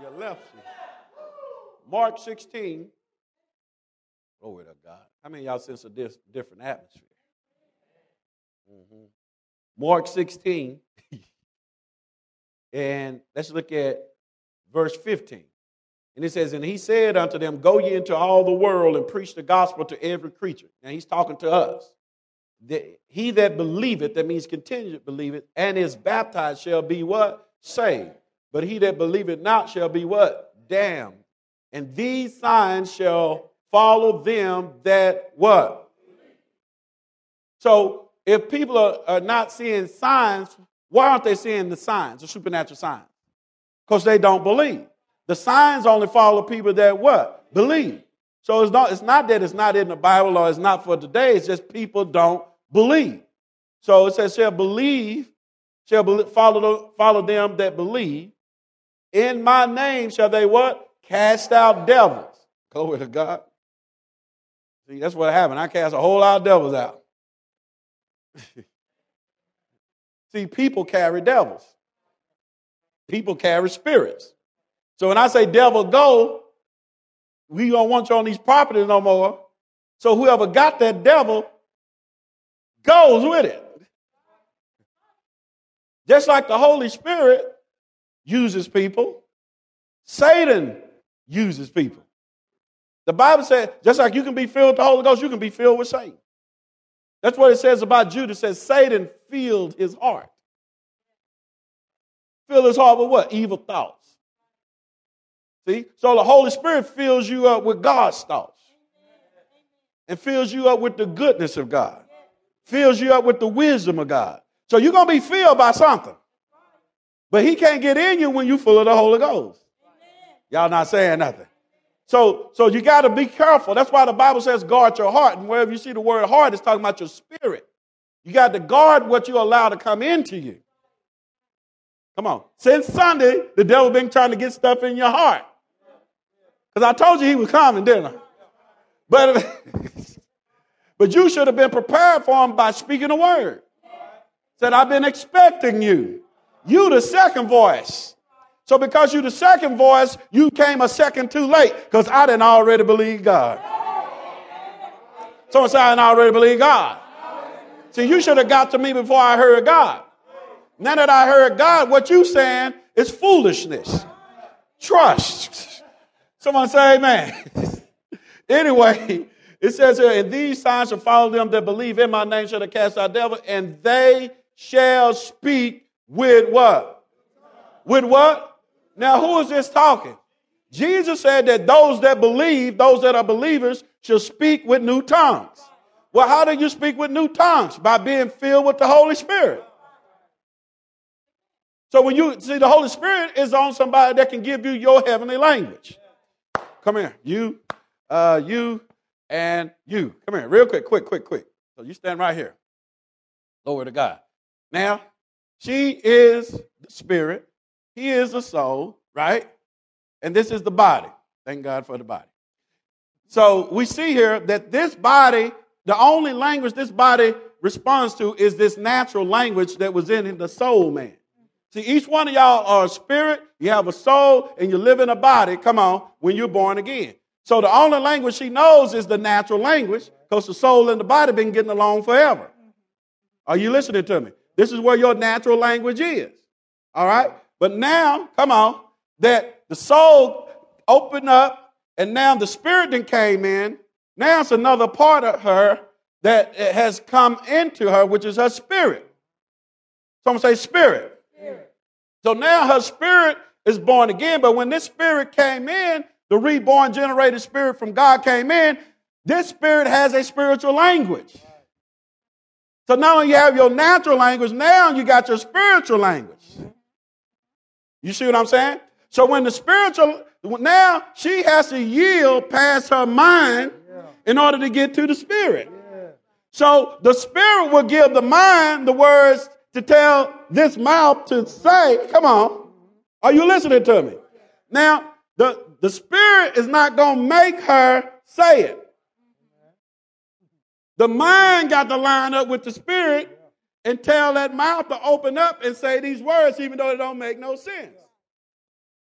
Your left seat. Mark 16. Glory to God. How many y'all sense a different atmosphere? Mm-hmm. Mark 16. and let's look at verse 15. And it says, And he said unto them, Go ye into all the world and preach the gospel to every creature. Now he's talking to us. The, he that believeth, that means continue to believe it, and is baptized shall be what? Saved. But he that believeth not shall be what? Damned. And these signs shall follow them that what? So if people are, are not seeing signs, why aren't they seeing the signs, the supernatural signs? Because they don't believe. The signs only follow people that what? Believe. So it's not, it's not that it's not in the Bible or it's not for today, it's just people don't believe. So it says, shall believe, shall believe, follow, follow them that believe. In my name shall they what? Cast out devils. Glory to God. See, that's what happened. I cast a whole lot of devils out. See, people carry devils. People carry spirits. So when I say devil go, we don't want you on these properties no more. So whoever got that devil goes with it. Just like the Holy Spirit uses people, Satan uses people. The Bible says, just like you can be filled with the Holy Ghost, you can be filled with Satan. That's what it says about Judas. It says Satan filled his heart. Fill his heart with what? Evil thoughts. See? So the Holy Spirit fills you up with God's thoughts and fills you up with the goodness of God, fills you up with the wisdom of God. So you're going to be filled by something. But he can't get in you when you're full of the Holy Ghost. Y'all not saying nothing. So, so you got to be careful. That's why the Bible says guard your heart. And wherever you see the word heart, it's talking about your spirit. You got to guard what you allow to come into you. Come on. Since Sunday, the devil been trying to get stuff in your heart. Because I told you he was coming, didn't I? But, but you should have been prepared for him by speaking a word. Said, I've been expecting you. You the second voice. So because you the second voice, you came a second too late because I didn't already believe God. Someone say, I didn't already believe God. See, you should have got to me before I heard God. Now that I heard God, what you saying is foolishness. Trust. Someone say amen. anyway, it says here, and these signs shall follow them that believe in my name shall cast out devil, and they shall speak with what? With what? Now, who is this talking? Jesus said that those that believe, those that are believers, shall speak with new tongues. Well, how do you speak with new tongues? By being filled with the Holy Spirit. So when you see the Holy Spirit is on somebody that can give you your heavenly language. Come here, you, uh, you, and you. Come here, real quick, quick, quick, quick. So you stand right here. Glory to God. Now, she is the spirit. He is the soul, right? And this is the body. Thank God for the body. So we see here that this body, the only language this body responds to is this natural language that was in the soul man. See, each one of y'all are a spirit, you have a soul, and you live in a body, come on, when you're born again. So the only language she knows is the natural language because the soul and the body been getting along forever. Are you listening to me? This is where your natural language is. All right? But now, come on, that the soul opened up and now the spirit then came in. Now it's another part of her that has come into her, which is her spirit. Someone say spirit. spirit. So now her spirit is born again, but when this spirit came in, the reborn generated spirit from God came in, this spirit has a spiritual language. So now you have your natural language, now you got your spiritual language. You see what I'm saying? So when the spiritual, now she has to yield past her mind in order to get to the spirit. So the spirit will give the mind the words to tell this mouth to say, come on, are you listening to me? Now, the, the spirit is not going to make her say it. The mind got to line up with the spirit and tell that mouth to open up and say these words, even though it don't make no sense.